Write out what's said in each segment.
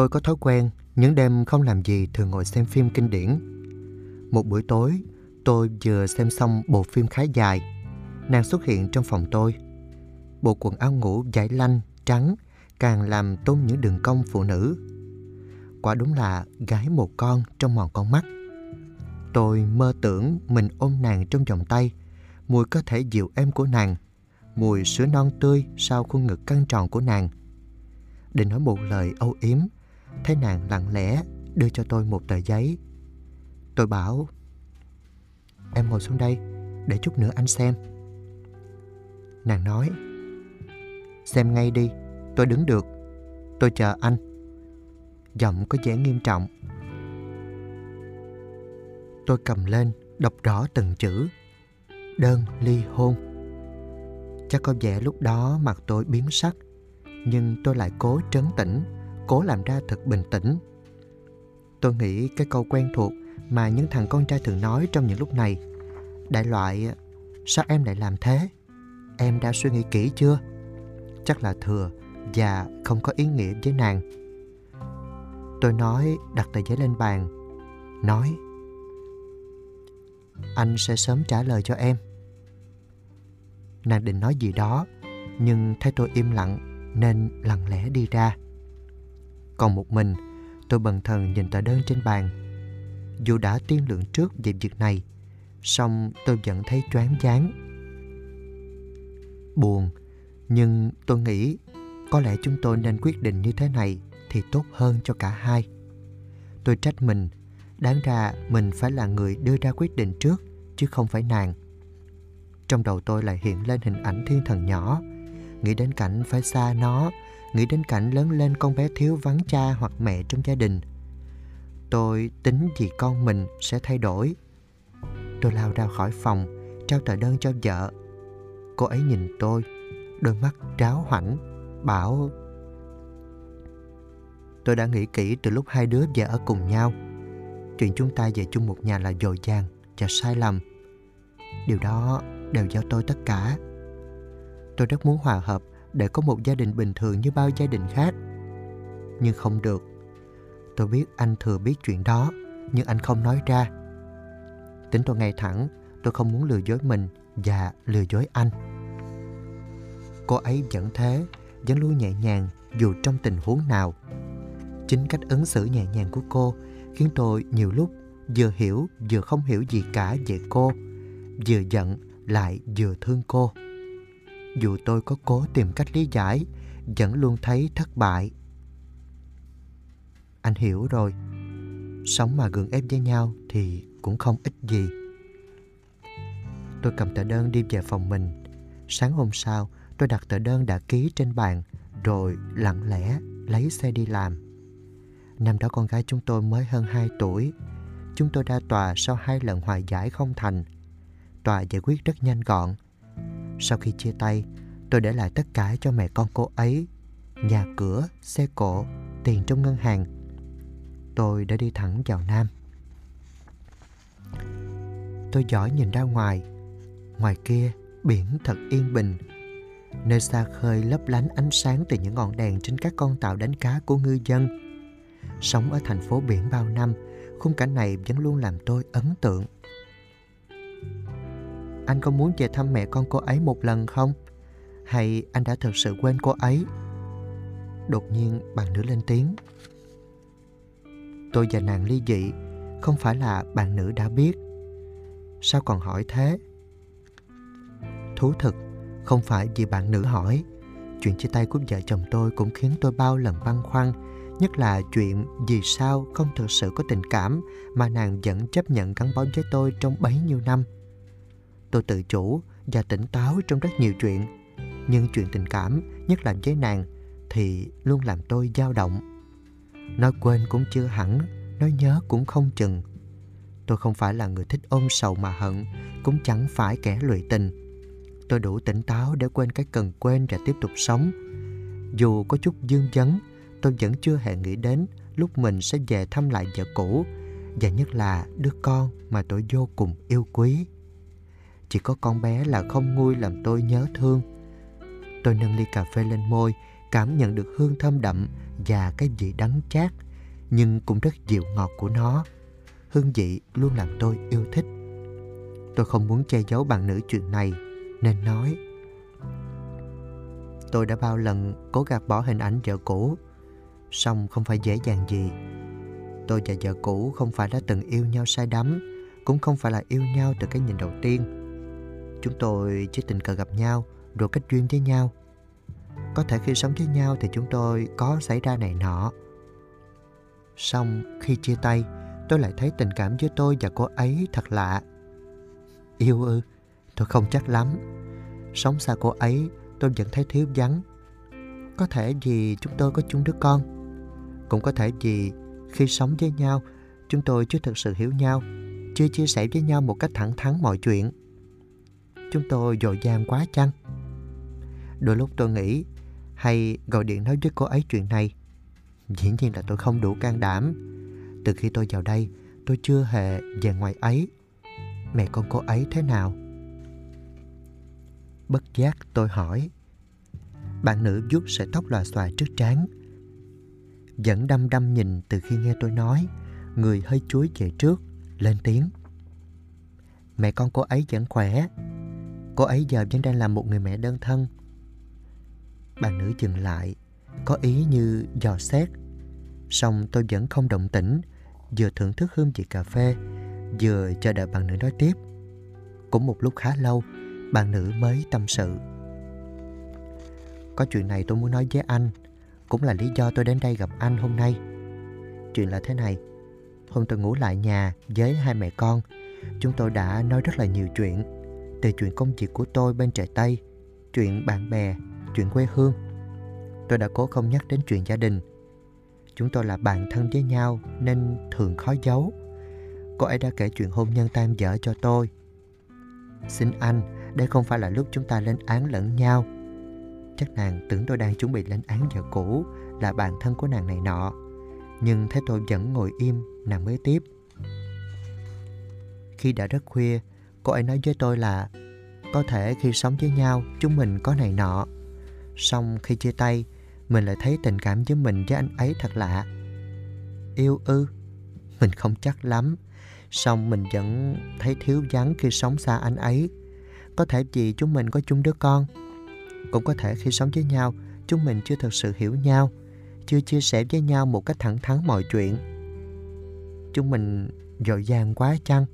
Tôi có thói quen những đêm không làm gì thường ngồi xem phim kinh điển. Một buổi tối, tôi vừa xem xong bộ phim khá dài. Nàng xuất hiện trong phòng tôi. Bộ quần áo ngủ giải lanh, trắng, càng làm tôn những đường cong phụ nữ. Quả đúng là gái một con trong mòn con mắt. Tôi mơ tưởng mình ôm nàng trong vòng tay, mùi cơ thể dịu êm của nàng, mùi sữa non tươi sau khuôn ngực căng tròn của nàng. để nói một lời âu yếm, thấy nàng lặng lẽ đưa cho tôi một tờ giấy. Tôi bảo, em ngồi xuống đây, để chút nữa anh xem. Nàng nói, xem ngay đi, tôi đứng được, tôi chờ anh. Giọng có vẻ nghiêm trọng. Tôi cầm lên, đọc rõ từng chữ. Đơn ly hôn. Chắc có vẻ lúc đó mặt tôi biến sắc, nhưng tôi lại cố trấn tĩnh, cố làm ra thật bình tĩnh. Tôi nghĩ cái câu quen thuộc mà những thằng con trai thường nói trong những lúc này. Đại loại, sao em lại làm thế? Em đã suy nghĩ kỹ chưa? Chắc là thừa và không có ý nghĩa với nàng. Tôi nói đặt tờ giấy lên bàn, nói anh sẽ sớm trả lời cho em. Nàng định nói gì đó, nhưng thấy tôi im lặng nên lặng lẽ đi ra. Còn một mình, tôi bần thần nhìn tờ đơn trên bàn. Dù đã tiên lượng trước về việc này, song tôi vẫn thấy choáng váng. Buồn, nhưng tôi nghĩ có lẽ chúng tôi nên quyết định như thế này thì tốt hơn cho cả hai. Tôi trách mình Đáng ra mình phải là người đưa ra quyết định trước chứ không phải nàng. Trong đầu tôi lại hiện lên hình ảnh thiên thần nhỏ, nghĩ đến cảnh phải xa nó, nghĩ đến cảnh lớn lên con bé thiếu vắng cha hoặc mẹ trong gia đình. Tôi tính vì con mình sẽ thay đổi. Tôi lao ra khỏi phòng, trao tờ đơn cho vợ. Cô ấy nhìn tôi, đôi mắt ráo hoảnh, bảo Tôi đã nghĩ kỹ từ lúc hai đứa về ở cùng nhau chuyện chúng ta về chung một nhà là dồi dàng và sai lầm. Điều đó đều do tôi tất cả. Tôi rất muốn hòa hợp để có một gia đình bình thường như bao gia đình khác. Nhưng không được. Tôi biết anh thừa biết chuyện đó, nhưng anh không nói ra. Tính tôi ngay thẳng, tôi không muốn lừa dối mình và lừa dối anh. Cô ấy vẫn thế, vẫn luôn nhẹ nhàng dù trong tình huống nào. Chính cách ứng xử nhẹ nhàng của cô khiến tôi nhiều lúc vừa hiểu vừa không hiểu gì cả về cô, vừa giận lại vừa thương cô. Dù tôi có cố tìm cách lý giải, vẫn luôn thấy thất bại. Anh hiểu rồi, sống mà gượng ép với nhau thì cũng không ích gì. Tôi cầm tờ đơn đi về phòng mình. Sáng hôm sau, tôi đặt tờ đơn đã ký trên bàn, rồi lặng lẽ lấy xe đi làm. Năm đó con gái chúng tôi mới hơn 2 tuổi. Chúng tôi ra tòa sau hai lần hòa giải không thành. Tòa giải quyết rất nhanh gọn. Sau khi chia tay, tôi để lại tất cả cho mẹ con cô ấy. Nhà cửa, xe cộ, tiền trong ngân hàng. Tôi đã đi thẳng vào Nam. Tôi giỏi nhìn ra ngoài. Ngoài kia, biển thật yên bình. Nơi xa khơi lấp lánh ánh sáng từ những ngọn đèn trên các con tàu đánh cá của ngư dân Sống ở thành phố biển bao năm, khung cảnh này vẫn luôn làm tôi ấn tượng. Anh có muốn về thăm mẹ con cô ấy một lần không? Hay anh đã thực sự quên cô ấy? Đột nhiên bạn nữ lên tiếng. Tôi và nàng ly dị, không phải là bạn nữ đã biết. Sao còn hỏi thế? Thú thực, không phải vì bạn nữ hỏi. Chuyện chia tay của vợ chồng tôi cũng khiến tôi bao lần băn khoăn Nhất là chuyện vì sao không thực sự có tình cảm mà nàng vẫn chấp nhận gắn bó với tôi trong bấy nhiêu năm. Tôi tự chủ và tỉnh táo trong rất nhiều chuyện. Nhưng chuyện tình cảm, nhất là với nàng, thì luôn làm tôi dao động. Nói quên cũng chưa hẳn, nói nhớ cũng không chừng. Tôi không phải là người thích ôm sầu mà hận, cũng chẳng phải kẻ lụy tình. Tôi đủ tỉnh táo để quên cái cần quên và tiếp tục sống. Dù có chút dương vấn, tôi vẫn chưa hề nghĩ đến lúc mình sẽ về thăm lại vợ cũ và nhất là đứa con mà tôi vô cùng yêu quý. Chỉ có con bé là không nguôi làm tôi nhớ thương. Tôi nâng ly cà phê lên môi cảm nhận được hương thơm đậm và cái vị đắng chát, nhưng cũng rất dịu ngọt của nó. Hương vị luôn làm tôi yêu thích. Tôi không muốn che giấu bạn nữ chuyện này, nên nói. Tôi đã bao lần cố gạt bỏ hình ảnh vợ cũ, song không phải dễ dàng gì. Tôi và vợ cũ không phải đã từng yêu nhau say đắm, cũng không phải là yêu nhau từ cái nhìn đầu tiên. Chúng tôi chỉ tình cờ gặp nhau, rồi kết duyên với nhau. Có thể khi sống với nhau thì chúng tôi có xảy ra này nọ. Xong khi chia tay, tôi lại thấy tình cảm giữa tôi và cô ấy thật lạ. Yêu ư, tôi không chắc lắm. Sống xa cô ấy, tôi vẫn thấy thiếu vắng. Có thể vì chúng tôi có chung đứa con. Cũng có thể vì khi sống với nhau, chúng tôi chưa thực sự hiểu nhau, chưa chia sẻ với nhau một cách thẳng thắn mọi chuyện. Chúng tôi dội dàng quá chăng? Đôi lúc tôi nghĩ hay gọi điện nói với cô ấy chuyện này. Dĩ nhiên là tôi không đủ can đảm. Từ khi tôi vào đây, tôi chưa hề về ngoài ấy. Mẹ con cô ấy thế nào? Bất giác tôi hỏi. Bạn nữ vuốt sợi tóc lòa xòa trước trán. Vẫn đăm đăm nhìn từ khi nghe tôi nói, người hơi chuối về trước, lên tiếng. Mẹ con cô ấy vẫn khỏe. Cô ấy giờ vẫn đang là một người mẹ đơn thân Bà nữ dừng lại, có ý như dò xét. Xong tôi vẫn không động tĩnh, vừa thưởng thức hương vị cà phê, vừa chờ đợi bạn nữ nói tiếp. Cũng một lúc khá lâu, bạn nữ mới tâm sự. Có chuyện này tôi muốn nói với anh, cũng là lý do tôi đến đây gặp anh hôm nay. Chuyện là thế này, hôm tôi ngủ lại nhà với hai mẹ con, chúng tôi đã nói rất là nhiều chuyện, từ chuyện công việc của tôi bên trời Tây, chuyện bạn bè chuyện quê hương. Tôi đã cố không nhắc đến chuyện gia đình. Chúng tôi là bạn thân với nhau nên thường khó giấu. Cô ấy đã kể chuyện hôn nhân tan dở cho tôi. Xin anh, đây không phải là lúc chúng ta lên án lẫn nhau. Chắc nàng tưởng tôi đang chuẩn bị lên án vợ cũ là bạn thân của nàng này nọ. Nhưng thấy tôi vẫn ngồi im, nàng mới tiếp. Khi đã rất khuya, cô ấy nói với tôi là có thể khi sống với nhau chúng mình có này nọ Xong khi chia tay, mình lại thấy tình cảm với mình với anh ấy thật lạ. Yêu ư? Mình không chắc lắm. Xong mình vẫn thấy thiếu vắng khi sống xa anh ấy. Có thể vì chúng mình có chung đứa con. Cũng có thể khi sống với nhau, chúng mình chưa thật sự hiểu nhau, chưa chia sẻ với nhau một cách thẳng thắn mọi chuyện. Chúng mình dội dàng quá chăng?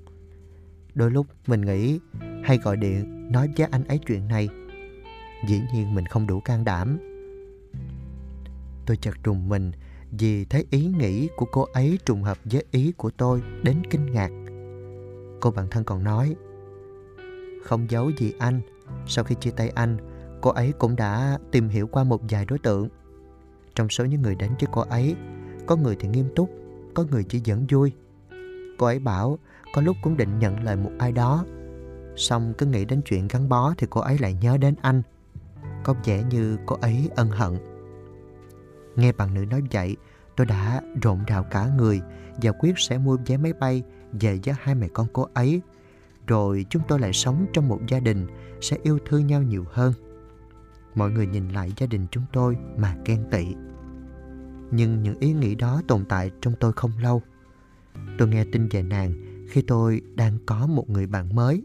Đôi lúc mình nghĩ hay gọi điện nói với anh ấy chuyện này Dĩ nhiên mình không đủ can đảm. Tôi chợt trùng mình vì thấy ý nghĩ của cô ấy trùng hợp với ý của tôi đến kinh ngạc. Cô bạn thân còn nói, không giấu gì anh, sau khi chia tay anh, cô ấy cũng đã tìm hiểu qua một vài đối tượng. Trong số những người đến với cô ấy, có người thì nghiêm túc, có người chỉ dẫn vui. Cô ấy bảo có lúc cũng định nhận lời một ai đó. Xong cứ nghĩ đến chuyện gắn bó thì cô ấy lại nhớ đến anh có vẻ như cô ấy ân hận. Nghe bạn nữ nói vậy, tôi đã rộn rào cả người và quyết sẽ mua vé máy bay về với hai mẹ con cô ấy. Rồi chúng tôi lại sống trong một gia đình sẽ yêu thương nhau nhiều hơn. Mọi người nhìn lại gia đình chúng tôi mà ghen tị. Nhưng những ý nghĩ đó tồn tại trong tôi không lâu. Tôi nghe tin về nàng khi tôi đang có một người bạn mới.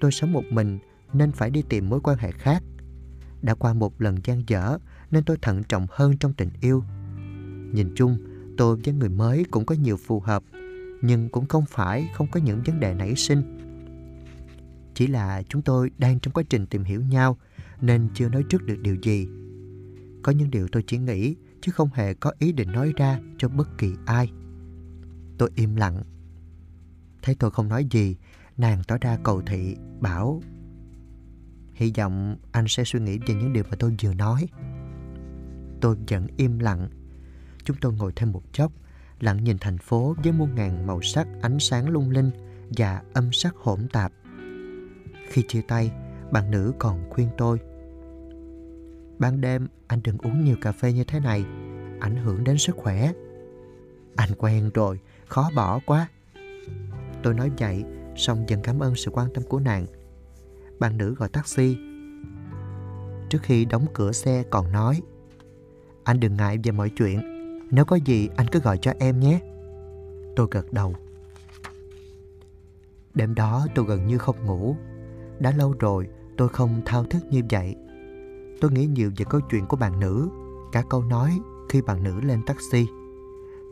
Tôi sống một mình nên phải đi tìm mối quan hệ khác đã qua một lần gian dở nên tôi thận trọng hơn trong tình yêu. Nhìn chung, tôi với người mới cũng có nhiều phù hợp, nhưng cũng không phải không có những vấn đề nảy sinh. Chỉ là chúng tôi đang trong quá trình tìm hiểu nhau nên chưa nói trước được điều gì. Có những điều tôi chỉ nghĩ chứ không hề có ý định nói ra cho bất kỳ ai. Tôi im lặng. Thấy tôi không nói gì, nàng tỏ ra cầu thị, bảo Hy vọng anh sẽ suy nghĩ về những điều mà tôi vừa nói. Tôi vẫn im lặng. Chúng tôi ngồi thêm một chốc, lặng nhìn thành phố với muôn ngàn màu sắc ánh sáng lung linh và âm sắc hỗn tạp. Khi chia tay, bạn nữ còn khuyên tôi. Ban đêm anh đừng uống nhiều cà phê như thế này, ảnh hưởng đến sức khỏe. Anh quen rồi, khó bỏ quá. Tôi nói vậy, xong dần cảm ơn sự quan tâm của nàng bạn nữ gọi taxi. Trước khi đóng cửa xe còn nói Anh đừng ngại về mọi chuyện. Nếu có gì anh cứ gọi cho em nhé. Tôi gật đầu. Đêm đó tôi gần như không ngủ. Đã lâu rồi tôi không thao thức như vậy. Tôi nghĩ nhiều về câu chuyện của bạn nữ, cả câu nói khi bạn nữ lên taxi.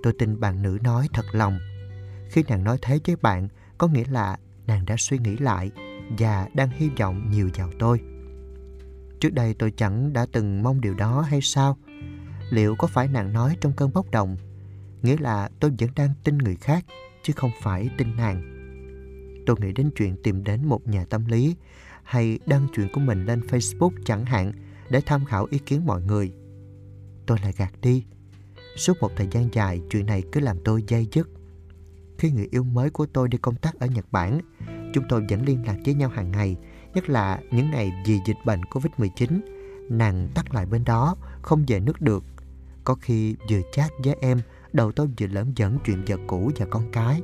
Tôi tin bạn nữ nói thật lòng. Khi nàng nói thế với bạn, có nghĩa là nàng đã suy nghĩ lại và đang hy vọng nhiều vào tôi. Trước đây tôi chẳng đã từng mong điều đó hay sao? Liệu có phải nàng nói trong cơn bốc đồng? Nghĩa là tôi vẫn đang tin người khác, chứ không phải tin nàng. Tôi nghĩ đến chuyện tìm đến một nhà tâm lý hay đăng chuyện của mình lên Facebook chẳng hạn để tham khảo ý kiến mọi người. Tôi lại gạt đi. Suốt một thời gian dài, chuyện này cứ làm tôi dây dứt. Khi người yêu mới của tôi đi công tác ở Nhật Bản, chúng tôi vẫn liên lạc với nhau hàng ngày, nhất là những ngày vì dịch bệnh Covid-19. Nàng tắt lại bên đó, không về nước được. Có khi vừa chat với em, đầu tôi vừa lẫn dẫn chuyện vợ cũ và con cái.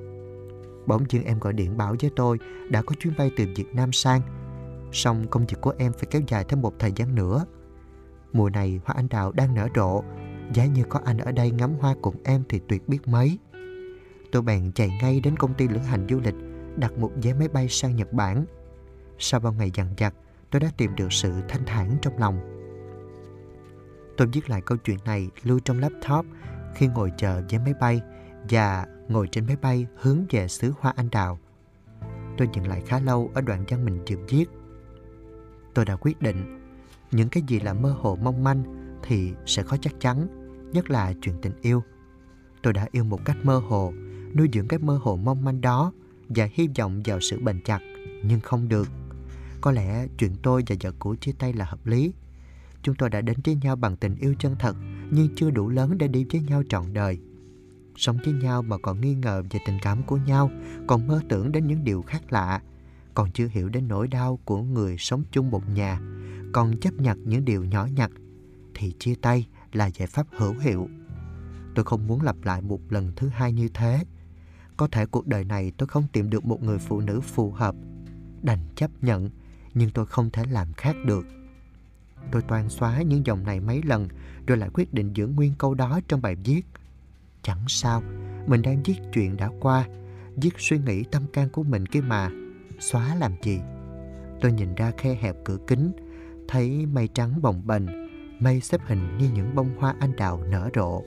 Bỗng dưng em gọi điện báo với tôi đã có chuyến bay từ Việt Nam sang. Song công việc của em phải kéo dài thêm một thời gian nữa. Mùa này hoa anh đào đang nở rộ, giá như có anh ở đây ngắm hoa cùng em thì tuyệt biết mấy. Tôi bèn chạy ngay đến công ty lữ hành du lịch, đặt một vé máy bay sang Nhật Bản. Sau bao ngày dằn vặt, tôi đã tìm được sự thanh thản trong lòng. Tôi viết lại câu chuyện này lưu trong laptop khi ngồi chờ vé máy bay và ngồi trên máy bay hướng về xứ hoa anh đào. Tôi dừng lại khá lâu ở đoạn văn mình vừa viết. Tôi đã quyết định, những cái gì là mơ hồ mong manh thì sẽ khó chắc chắn, nhất là chuyện tình yêu. Tôi đã yêu một cách mơ hồ, nuôi dưỡng cái mơ hồ mong manh đó và hy vọng vào sự bền chặt, nhưng không được. Có lẽ chuyện tôi và vợ cũ chia tay là hợp lý. Chúng tôi đã đến với nhau bằng tình yêu chân thật, nhưng chưa đủ lớn để đi với nhau trọn đời sống với nhau mà còn nghi ngờ về tình cảm của nhau, còn mơ tưởng đến những điều khác lạ, còn chưa hiểu đến nỗi đau của người sống chung một nhà, còn chấp nhận những điều nhỏ nhặt, thì chia tay là giải pháp hữu hiệu. Tôi không muốn lặp lại một lần thứ hai như thế. Có thể cuộc đời này tôi không tìm được một người phụ nữ phù hợp, đành chấp nhận, nhưng tôi không thể làm khác được. Tôi toan xóa những dòng này mấy lần rồi lại quyết định giữ nguyên câu đó trong bài viết. Chẳng sao, mình đang viết chuyện đã qua, viết suy nghĩ tâm can của mình kia mà. Xóa làm gì? Tôi nhìn ra khe hẹp cửa kính, thấy mây trắng bồng bềnh, mây xếp hình như những bông hoa anh đào nở rộ.